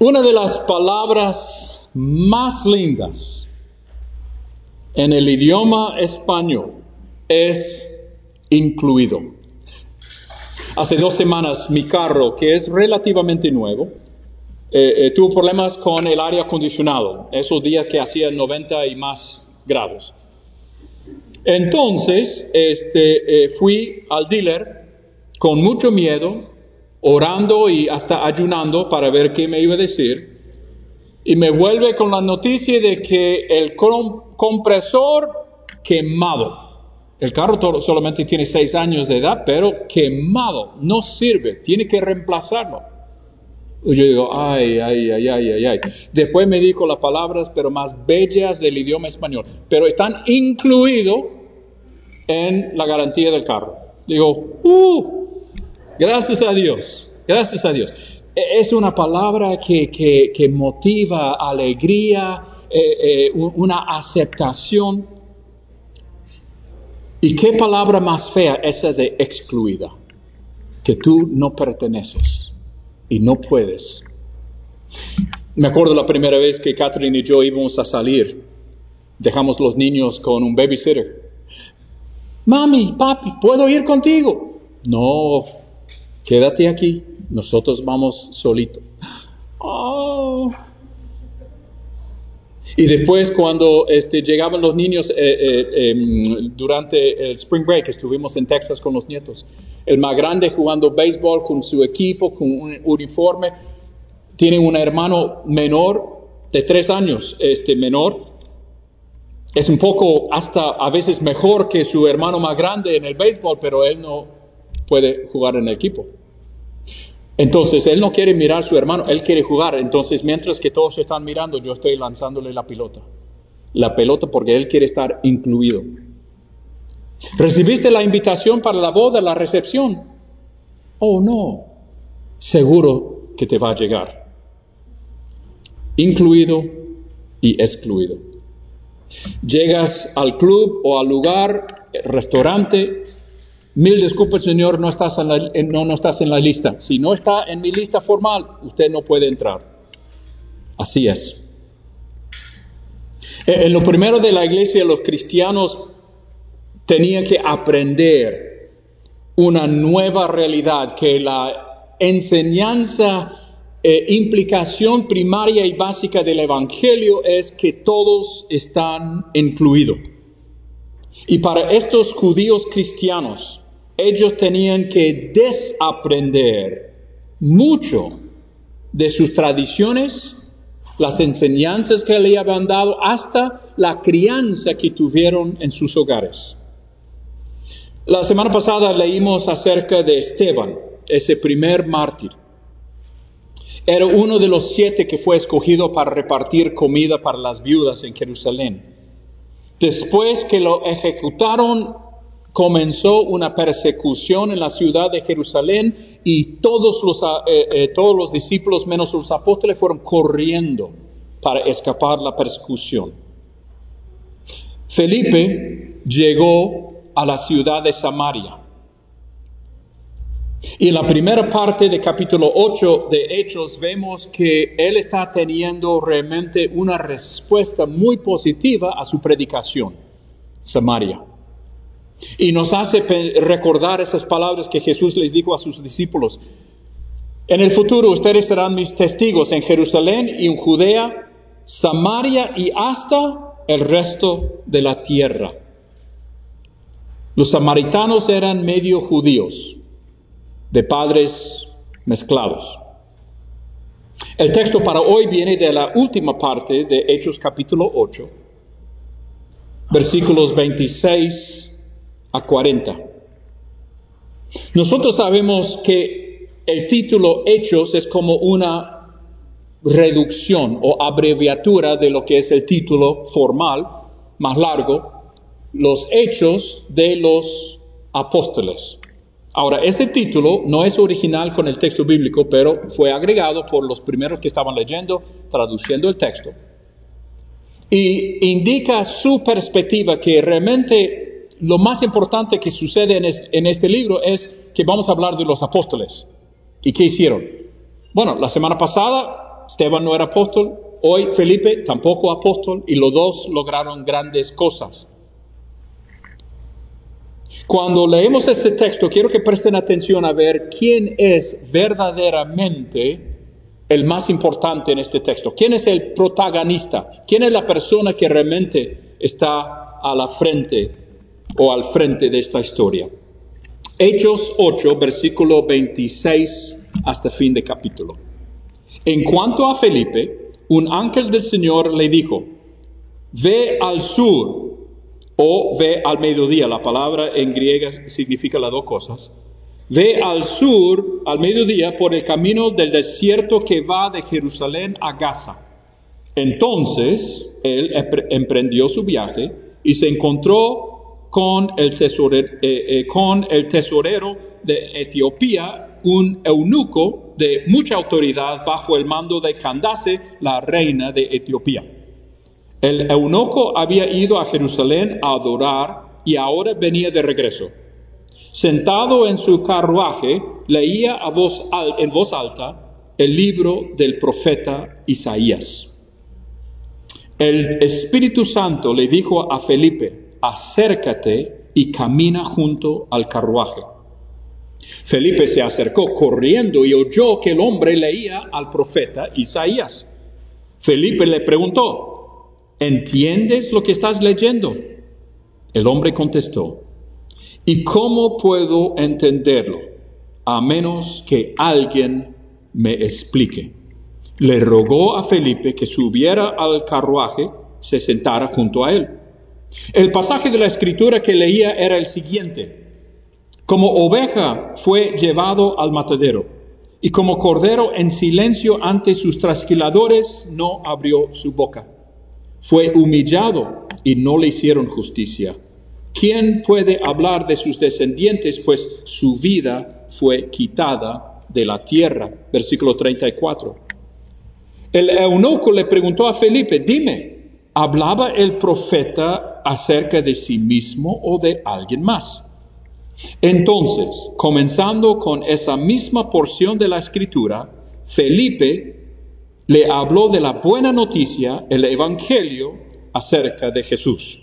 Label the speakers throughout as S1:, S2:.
S1: Una de las palabras más lindas en el idioma español es incluido. Hace dos semanas mi carro, que es relativamente nuevo, eh, eh, tuvo problemas con el aire acondicionado, esos días que hacían 90 y más grados. Entonces, este, eh, fui al dealer con mucho miedo, orando y hasta ayunando para ver qué me iba a decir. Y me vuelve con la noticia de que el compresor quemado. El carro solamente tiene seis años de edad, pero quemado, no sirve, tiene que reemplazarlo. Y yo digo, ay, ay, ay, ay, ay, ay. Después me dijo las palabras, pero más bellas del idioma español, pero están incluidos en la garantía del carro. Digo, uh, Gracias a Dios, gracias a Dios. E, es una palabra que, que, motiva alegría, eh, eh, una aceptación. ¿Y qué palabra más fea esa de excluida? Que tú no perteneces y no puedes. Me acuerdo la primera vez que Catherine y yo íbamos a salir. Dejamos los niños con un babysitter. Mami, papi, ¿puedo ir contigo? No, quédate aquí, nosotros vamos solitos. Oh. Y después cuando este, llegaban los niños eh, eh, em, durante el spring break, estuvimos en Texas con los nietos, el más grande jugando béisbol con su equipo, con un uniforme, tiene un hermano menor de tres años, este menor, es un poco hasta a veces mejor que su hermano más grande en el béisbol, pero él no puede jugar en el equipo. Entonces, él no quiere mirar a su hermano, él quiere jugar. Entonces, mientras que todos están mirando, yo estoy lanzándole la pelota. La pelota porque él quiere estar incluido. ¿Recibiste la invitación para la boda, la recepción? Oh, no. Seguro que te va a llegar. Incluido y excluido. Llegas al club o al lugar, restaurante, Mil disculpas, Señor, no estás, en la, no, no estás en la lista. Si no está en mi lista formal, usted no puede entrar. Así es. Eh, en lo primero de la iglesia, los cristianos tenían que aprender una nueva realidad, que la enseñanza, eh, implicación primaria y básica del Evangelio es que todos están incluidos. Y para estos judíos cristianos, ellos tenían que desaprender mucho de sus tradiciones, las enseñanzas que le habían dado, hasta la crianza que tuvieron en sus hogares. La semana pasada leímos acerca de Esteban, ese primer mártir. Era uno de los siete que fue escogido para repartir comida para las viudas en Jerusalén. Después que lo ejecutaron comenzó una persecución en la ciudad de Jerusalén y todos los, eh, eh, todos los discípulos menos los apóstoles fueron corriendo para escapar la persecución. Felipe llegó a la ciudad de Samaria. Y en la primera parte del capítulo 8 de Hechos vemos que él está teniendo realmente una respuesta muy positiva a su predicación, Samaria. Y nos hace recordar esas palabras que Jesús les dijo a sus discípulos. En el futuro ustedes serán mis testigos en Jerusalén y en Judea, Samaria y hasta el resto de la tierra. Los samaritanos eran medio judíos, de padres mezclados. El texto para hoy viene de la última parte de Hechos capítulo 8, versículos 26 a 40. Nosotros sabemos que el título Hechos es como una reducción o abreviatura de lo que es el título formal más largo, los Hechos de los Apóstoles. Ahora, ese título no es original con el texto bíblico, pero fue agregado por los primeros que estaban leyendo, traduciendo el texto. Y indica su perspectiva que realmente lo más importante que sucede en, este libro es que vamos a hablar de los apóstoles. ¿Y qué hicieron? Bueno, la semana pasada Esteban no era apóstol, hoy Felipe tampoco apóstol, y los dos lograron grandes cosas. Cuando leemos este texto, quiero que presten atención a ver quién es verdaderamente el más importante en este texto. ¿Quién es el protagonista? ¿Quién es la persona que realmente está a la frente o al frente de esta historia? Hechos 8, versículo 26 hasta fin de capítulo. En cuanto a Felipe, un ángel del Señor le dijo, ve al sur o ve al mediodía. La palabra en griega significa las dos cosas. Ve al sur, al mediodía, por el camino del desierto que va de Jerusalén a Gaza. Entonces él emprendió su viaje y se encontró con el, tesorero, eh, eh, con el tesorero de Etiopía, un eunuco de mucha autoridad bajo el mando de Candace, la reina de Etiopía. El eunuco había ido a Jerusalén a adorar y ahora venía de regreso. Sentado en su carruaje, leía en voz alta el libro del profeta Isaías. El Espíritu Santo le dijo a Felipe, acércate y camina junto al carruaje. Felipe se acercó corriendo y oyó que el hombre leía al profeta Isaías. Felipe le preguntó, ¿entiendes lo que estás leyendo? El hombre contestó, ¿y cómo puedo entenderlo a menos que alguien me explique? Le rogó a Felipe que subiera al carruaje, se sentara junto a él. El pasaje de la escritura que leía era el siguiente. Como oveja fue llevado al matadero, y como cordero en silencio ante sus trasquiladores no abrió su boca. Fue humillado y no le hicieron justicia. ¿Quién puede hablar de sus descendientes? Pues su vida fue quitada de la tierra. Versículo 34. El eunuco le preguntó a Felipe, dime, ¿hablaba el profeta acerca de sí mismo o de alguien más. Entonces, comenzando con esa misma porción de la escritura, Felipe le habló de la buena noticia, el Evangelio, acerca de Jesús.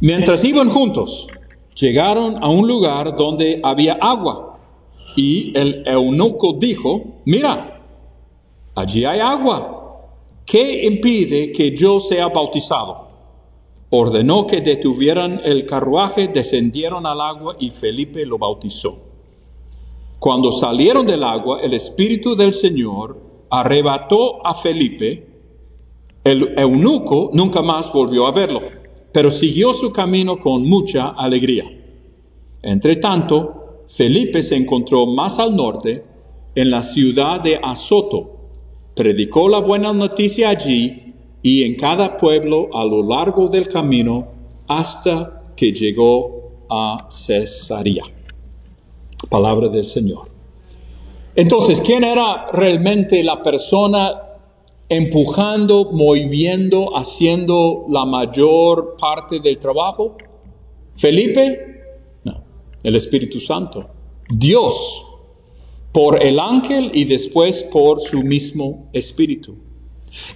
S1: Mientras iban juntos, llegaron a un lugar donde había agua y el eunuco dijo, mira, allí hay agua. ¿Qué impide que yo sea bautizado? ordenó que detuvieran el carruaje, descendieron al agua y Felipe lo bautizó. Cuando salieron del agua, el Espíritu del Señor arrebató a Felipe. El eunuco nunca más volvió a verlo, pero siguió su camino con mucha alegría. Entre tanto, Felipe se encontró más al norte, en la ciudad de Azoto. Predicó la buena noticia allí y en cada pueblo a lo largo del camino hasta que llegó a Cesarea. Palabra del Señor. Entonces, ¿quién era realmente la persona empujando, moviendo, haciendo la mayor parte del trabajo? ¿Felipe? No, el Espíritu Santo. Dios, por el ángel y después por su mismo Espíritu.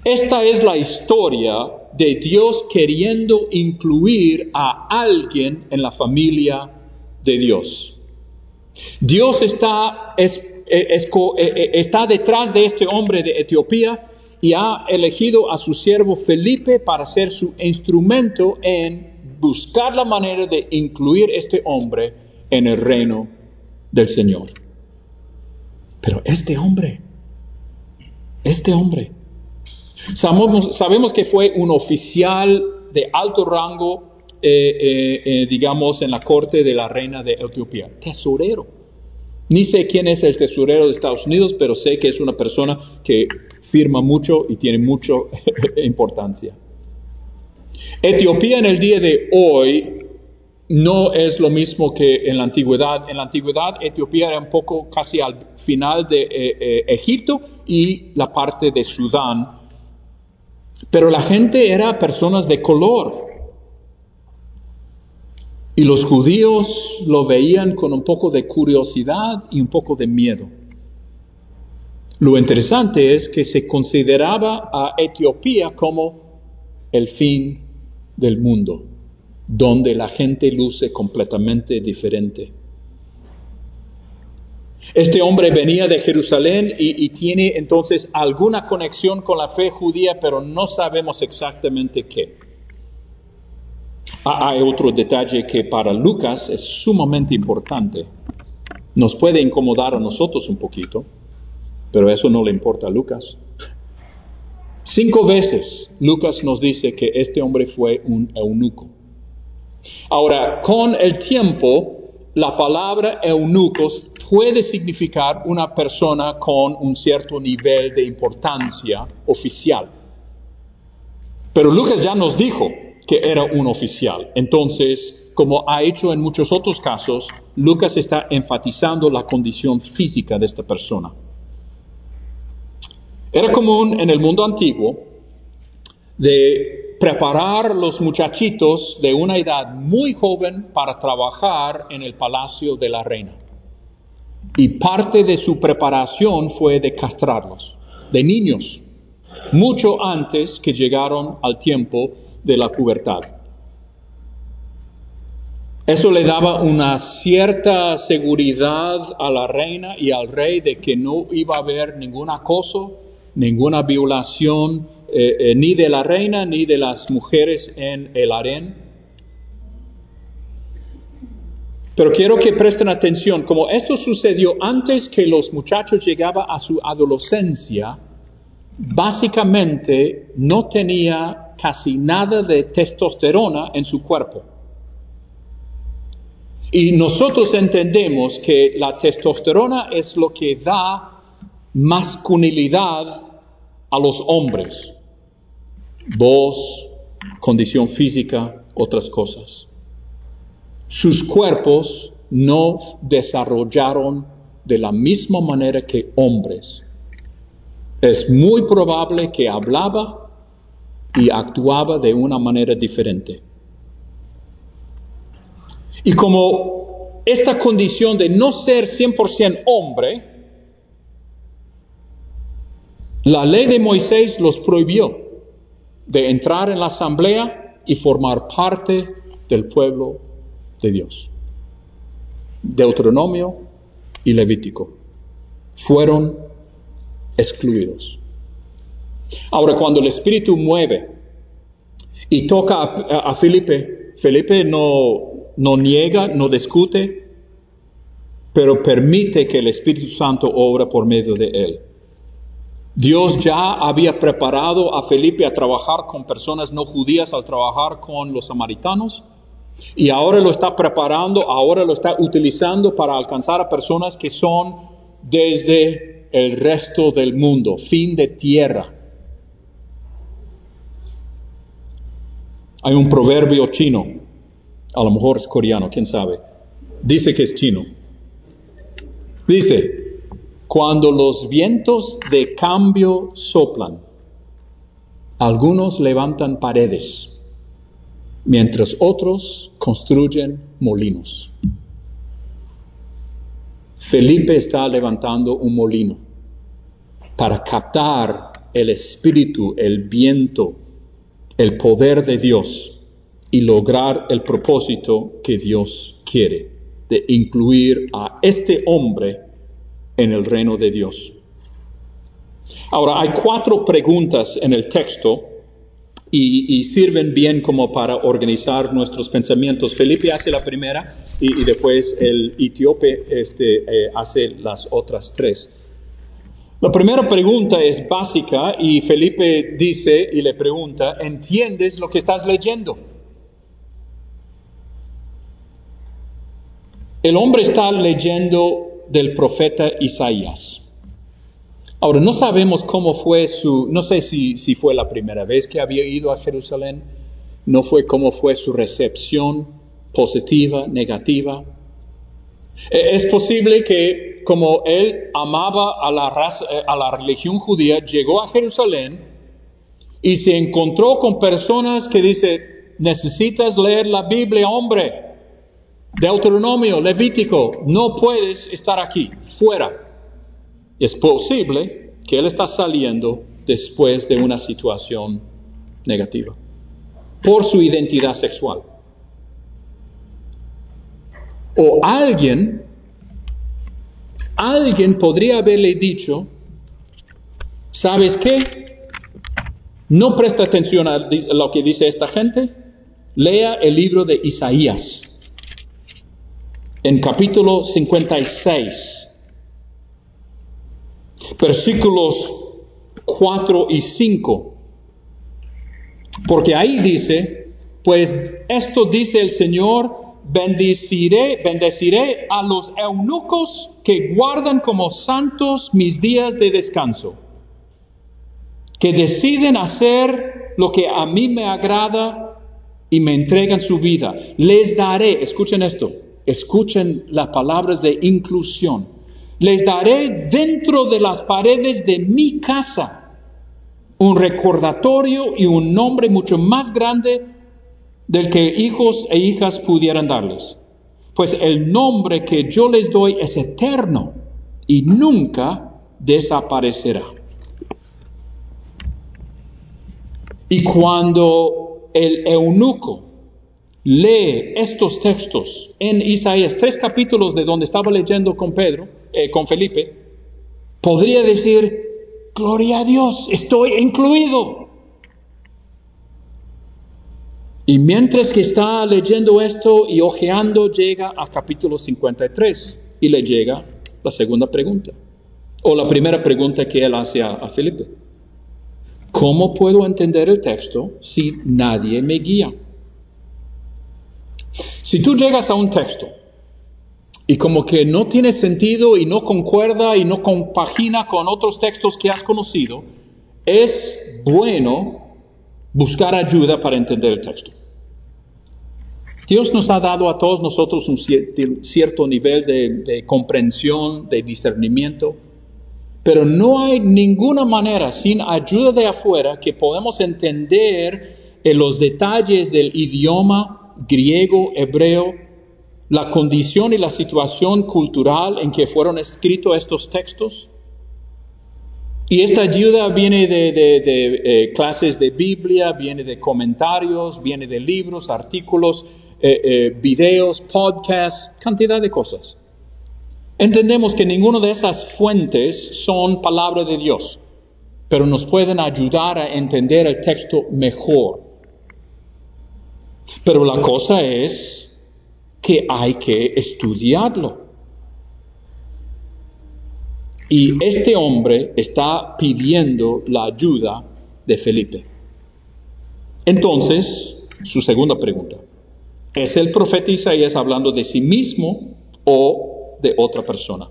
S1: Esta es la historia de Dios queriendo incluir a alguien en la familia de Dios. Dios está, eh, eh, eh, está detrás de este hombre de Etiopía y ha elegido a su siervo Felipe para ser su instrumento en buscar la manera de incluir este hombre en el reino del Señor. Pero este hombre, este hombre, Sabemos, que fue un oficial de alto rango, eh, eh, eh, digamos, en la corte de la reina de Etiopía, tesorero. Ni sé quién es el tesorero de Estados Unidos, pero sé que es una persona que firma mucho y tiene mucha importancia. Etiopía en el día de hoy no es lo mismo que en la antigüedad. En la antigüedad Etiopía era un poco casi al final de Egipto y la parte de Sudán pero la gente era personas de color. Y los judíos lo veían con un poco de curiosidad y un poco de miedo. Lo interesante es que se consideraba a Etiopía como el fin del mundo, donde la gente luce completamente diferente. Este hombre venía de Jerusalén y, tiene entonces alguna conexión con la fe judía, pero no sabemos exactamente qué. Ah, hay otro detalle que para Lucas es sumamente importante. Nos puede incomodar a nosotros un poquito, pero eso no le importa a Lucas. Cinco veces Lucas nos dice que este hombre fue un eunuco. Ahora, con el tiempo, la palabra eunucos puede significar una persona con un cierto nivel de importancia oficial. Pero Lucas ya nos dijo que era un oficial. Entonces, como ha hecho en muchos otros casos, Lucas está enfatizando la condición física de esta persona. Era común en el mundo antiguo de preparar los muchachitos de una edad muy joven para trabajar en el palacio de la reina. Y parte de su preparación fue de castrarlos, de niños, mucho antes que llegaron al tiempo de la pubertad. Eso le daba una cierta seguridad a la reina y al rey de que no iba a haber ningún acoso, ninguna violación eh, eh, ni de la reina ni de las mujeres en el harén. Pero quiero que presten atención, como esto sucedió antes que los muchachos llegaban a su adolescencia, básicamente no tenía casi nada de testosterona en su cuerpo. Y nosotros entendemos que la testosterona es lo que da masculinidad a los hombres. Voz, condición física, otras cosas. Sus cuerpos no desarrollaron de la misma manera que hombres. Es muy probable que hablaba y actuaba de una manera diferente. Y como esta condición de no ser 100% hombre, la ley de Moisés los prohibió de entrar en la asamblea y formar parte del pueblo de Dios. Deuteronomio y Levítico fueron excluidos. Ahora, cuando el Espíritu mueve y toca a, Felipe, Felipe no, no niega, no discute, pero permite que el Espíritu Santo obra por medio de él. Dios ya había preparado a Felipe a trabajar con personas no judías al trabajar con los samaritanos y ahora lo está preparando, ahora lo está utilizando para alcanzar a personas que son desde el resto del mundo, fin de tierra. Hay un proverbio chino, a lo mejor es coreano, quién sabe. Dice que es chino. Dice, cuando los vientos de cambio soplan, algunos levantan paredes, mientras otros construyen molinos. Felipe está levantando un molino para captar el espíritu, el viento, el poder de Dios y lograr el propósito que Dios quiere de incluir a este hombre en el reino de Dios. Ahora, hay cuatro preguntas en el texto y, sirven bien como para organizar nuestros pensamientos. Felipe hace la primera y, después el etíope este, eh, hace las otras tres. La primera pregunta es básica y Felipe dice y le pregunta, ¿entiendes lo que estás leyendo? El hombre está leyendo del profeta Isaías. Ahora, no sabemos cómo fue su, no sé si, si fue la primera vez que había ido a Jerusalén, no fue cómo fue su recepción positiva, negativa. E, es posible que como él amaba a la, raza, eh, a la religión judía, llegó a Jerusalén y se encontró con personas que dice, necesitas leer la Biblia, hombre. Deuteronomio, Levítico, no puedes estar aquí, fuera. Es posible que él está saliendo después de una situación negativa, por su identidad sexual. O alguien, alguien podría haberle dicho, ¿sabes qué? No presta atención a lo que dice esta gente. Lea el libro de Isaías, en capítulo 56, versículos 4 y 5. Porque ahí dice, pues esto dice el Señor, bendeciré, bendeciré a los eunucos que guardan como santos mis días de descanso, que deciden hacer lo que a mí me agrada y me entregan su vida. Les daré, escuchen esto, escuchen las palabras de inclusión, les daré dentro de las paredes de mi casa un recordatorio y un nombre mucho más grande del que hijos e hijas pudieran darles. Pues el nombre que yo les doy es eterno y nunca desaparecerá. Y cuando el eunuco lee estos textos en Isaías, tres capítulos de donde estaba leyendo con Pedro, eh, con Felipe, podría decir, gloria a Dios, estoy incluido. Y mientras que está leyendo esto y ojeando, llega a capítulo 53 y le llega la segunda pregunta, o la primera pregunta que él hace a, a Felipe. ¿Cómo puedo entender el texto si nadie me guía? Si tú llegas a un texto y como que no tiene sentido y no concuerda y no compagina con otros textos que has conocido, es bueno buscar ayuda para entender el texto. Dios nos ha dado a todos nosotros un cierto nivel de, comprensión, de discernimiento, pero no hay ninguna manera sin ayuda de afuera que podamos entender en los detalles del idioma griego, hebreo, la condición y la situación cultural en que fueron escritos estos textos. Y esta ayuda viene de, eh, clases de Biblia, viene de comentarios, viene de libros, artículos, eh, eh, videos, podcasts, cantidad de cosas. Entendemos que ninguna de esas fuentes son palabra de Dios, pero nos pueden ayudar a entender el texto mejor. Pero la cosa es que hay que estudiarlo. Y este hombre está pidiendo la ayuda de Felipe. Entonces, su segunda pregunta. ¿Es el profeta Isaías hablando de sí mismo o de otra persona?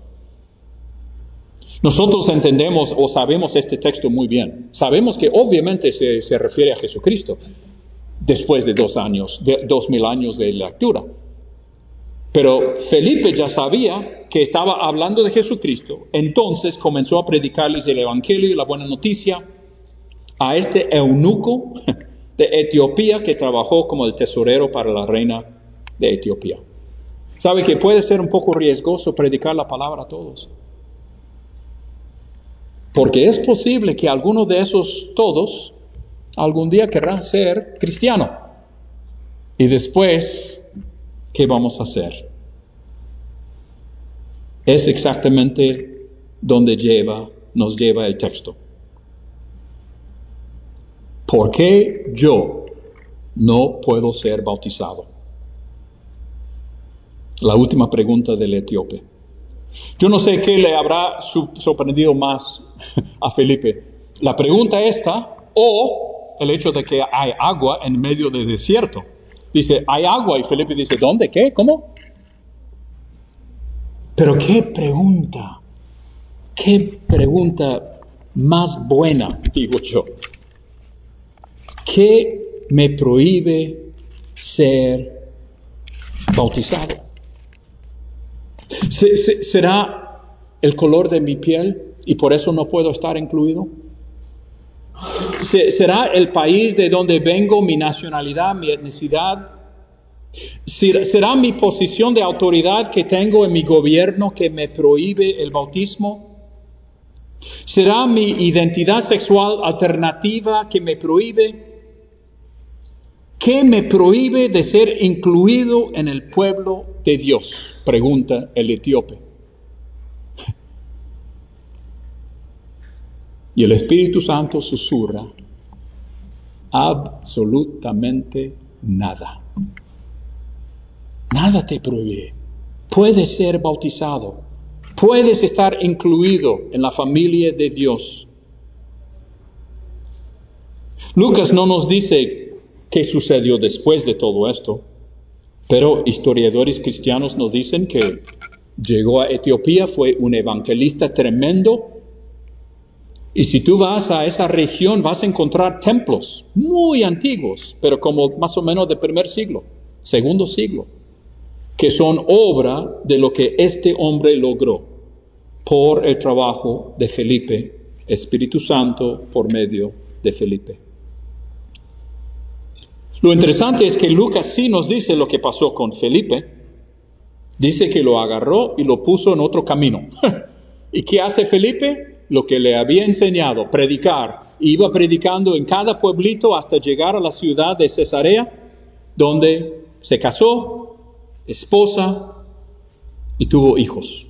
S1: Nosotros entendemos o sabemos este texto muy bien. Sabemos que obviamente se, se refiere a Jesucristo después de dos años, de dos mil años de lectura. Pero Felipe ya sabía que estaba hablando de Jesucristo, entonces comenzó a predicarles el Evangelio y la buena noticia a este eunuco de Etiopía que trabajó como el tesorero para la reina de Etiopía. Sabe que puede ser un poco riesgoso predicar la palabra a todos. Porque es posible que alguno de esos todos algún día querrá ser cristiano. Y después, ¿qué vamos a hacer? Es exactamente donde lleva, nos lleva el texto. ¿por qué yo no puedo ser bautizado? La última pregunta del etíope. Yo no sé qué le habrá sorprendido más a Felipe. La pregunta esta o el hecho de que hay agua en medio del desierto. Dice, hay agua y Felipe dice, ¿dónde? ¿Qué? ¿Cómo? Pero qué pregunta, qué pregunta más buena, digo yo. ¿Qué me prohíbe ser bautizado? ¿Será el color de mi piel y por eso no puedo estar incluido? ¿Será el país de donde vengo, mi nacionalidad, mi etnicidad? ¿Será mi posición de autoridad que tengo en mi gobierno que me prohíbe el bautismo? ¿Será mi identidad sexual alternativa que me prohíbe? ¿Qué me prohíbe de ser incluido en el pueblo de Dios? Pregunta el etíope. Y el Espíritu Santo susurra, absolutamente nada. Nada te prohíbe. Puedes ser bautizado. Puedes estar incluido en la familia de Dios. Lucas no nos dice qué sucedió después de todo esto, pero historiadores cristianos nos dicen que llegó a Etiopía, fue un evangelista tremendo, y si tú vas a esa región vas a encontrar templos muy antiguos, pero como más o menos de primer siglo, segundo siglo que son obra de lo que este hombre logró por el trabajo de Felipe, Espíritu Santo por medio de Felipe. Lo interesante es que Lucas sí nos dice lo que pasó con Felipe. Dice que lo agarró y lo puso en otro camino. ¿Y qué hace Felipe? Lo que le había enseñado, predicar. Iba predicando en cada pueblito hasta llegar a la ciudad de Cesarea, donde se casó, esposa y tuvo hijos.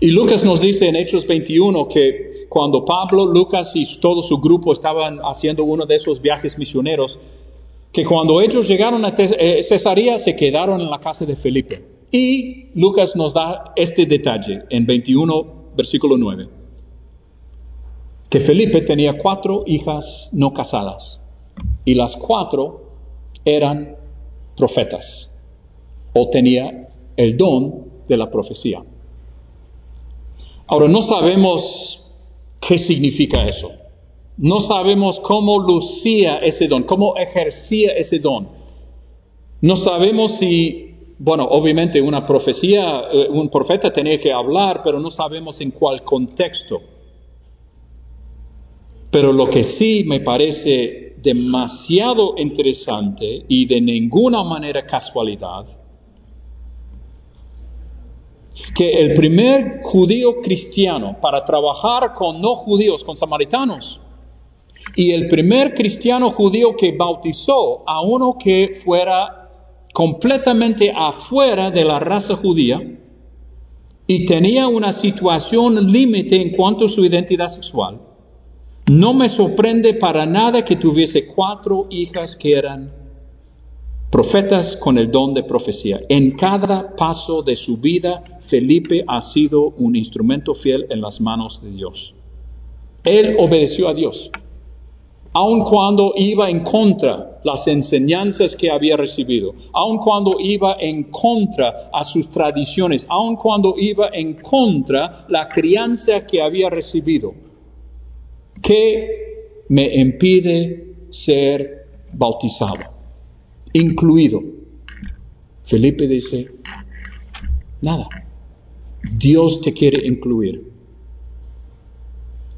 S1: Y Lucas nos dice en Hechos 21 que cuando Pablo, Lucas y todo su grupo estaban haciendo uno de esos viajes misioneros, que cuando ellos llegaron a eh, Cesarea se quedaron en la casa de Felipe. Y Lucas nos da este detalle en 21, versículo 9, que Felipe tenía cuatro hijas no casadas y las cuatro eran profetas o tenía el don de la profecía. Ahora, no sabemos qué significa eso. No sabemos cómo lucía ese don, cómo ejercía ese don. No sabemos si, bueno, obviamente una profecía, eh, un profeta tenía que hablar, pero no sabemos en cuál contexto. Pero lo que sí me parece demasiado interesante y de ninguna manera casualidad que el primer judío cristiano para trabajar con no judíos, con samaritanos, y el primer cristiano judío que bautizó a uno que fuera completamente afuera de la raza judía y tenía una situación límite en cuanto a su identidad sexual, no me sorprende para nada que tuviese cuatro hijas que eran profetas con el don de profecía. En cada paso de su vida, Felipe ha sido un instrumento fiel en las manos de Dios. Él obedeció a Dios, aun cuando iba en contra las enseñanzas que había recibido, aun cuando iba en contra a sus tradiciones, aun cuando iba en contra la crianza que había recibido. ¿Qué me impide ser bautizado? Incluido. Felipe dice, nada. Dios te quiere incluir.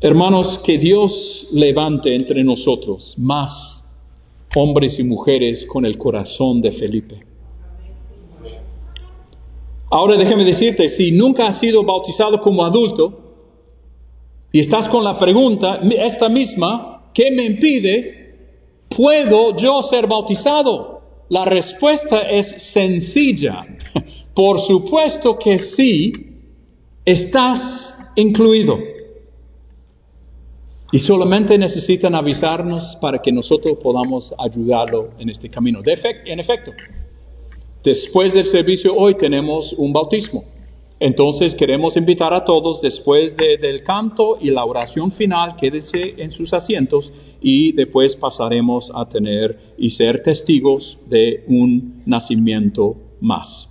S1: Hermanos, que Dios levante entre nosotros más hombres y mujeres con el corazón de Felipe. Ahora déjame decirte, si nunca has sido bautizado como adulto, y estás con la pregunta, esta misma, ¿qué me impide? ¿Puedo yo ser bautizado? La respuesta es sencilla. Por supuesto que sí, estás incluido. Y solamente necesitan avisarnos para que nosotros podamos ayudarlo en este camino. En efecto, después del servicio hoy tenemos un bautismo. Entonces queremos invitar a todos después del canto y la oración final, quédense en sus asientos y después pasaremos a tener y ser testigos de un nacimiento más.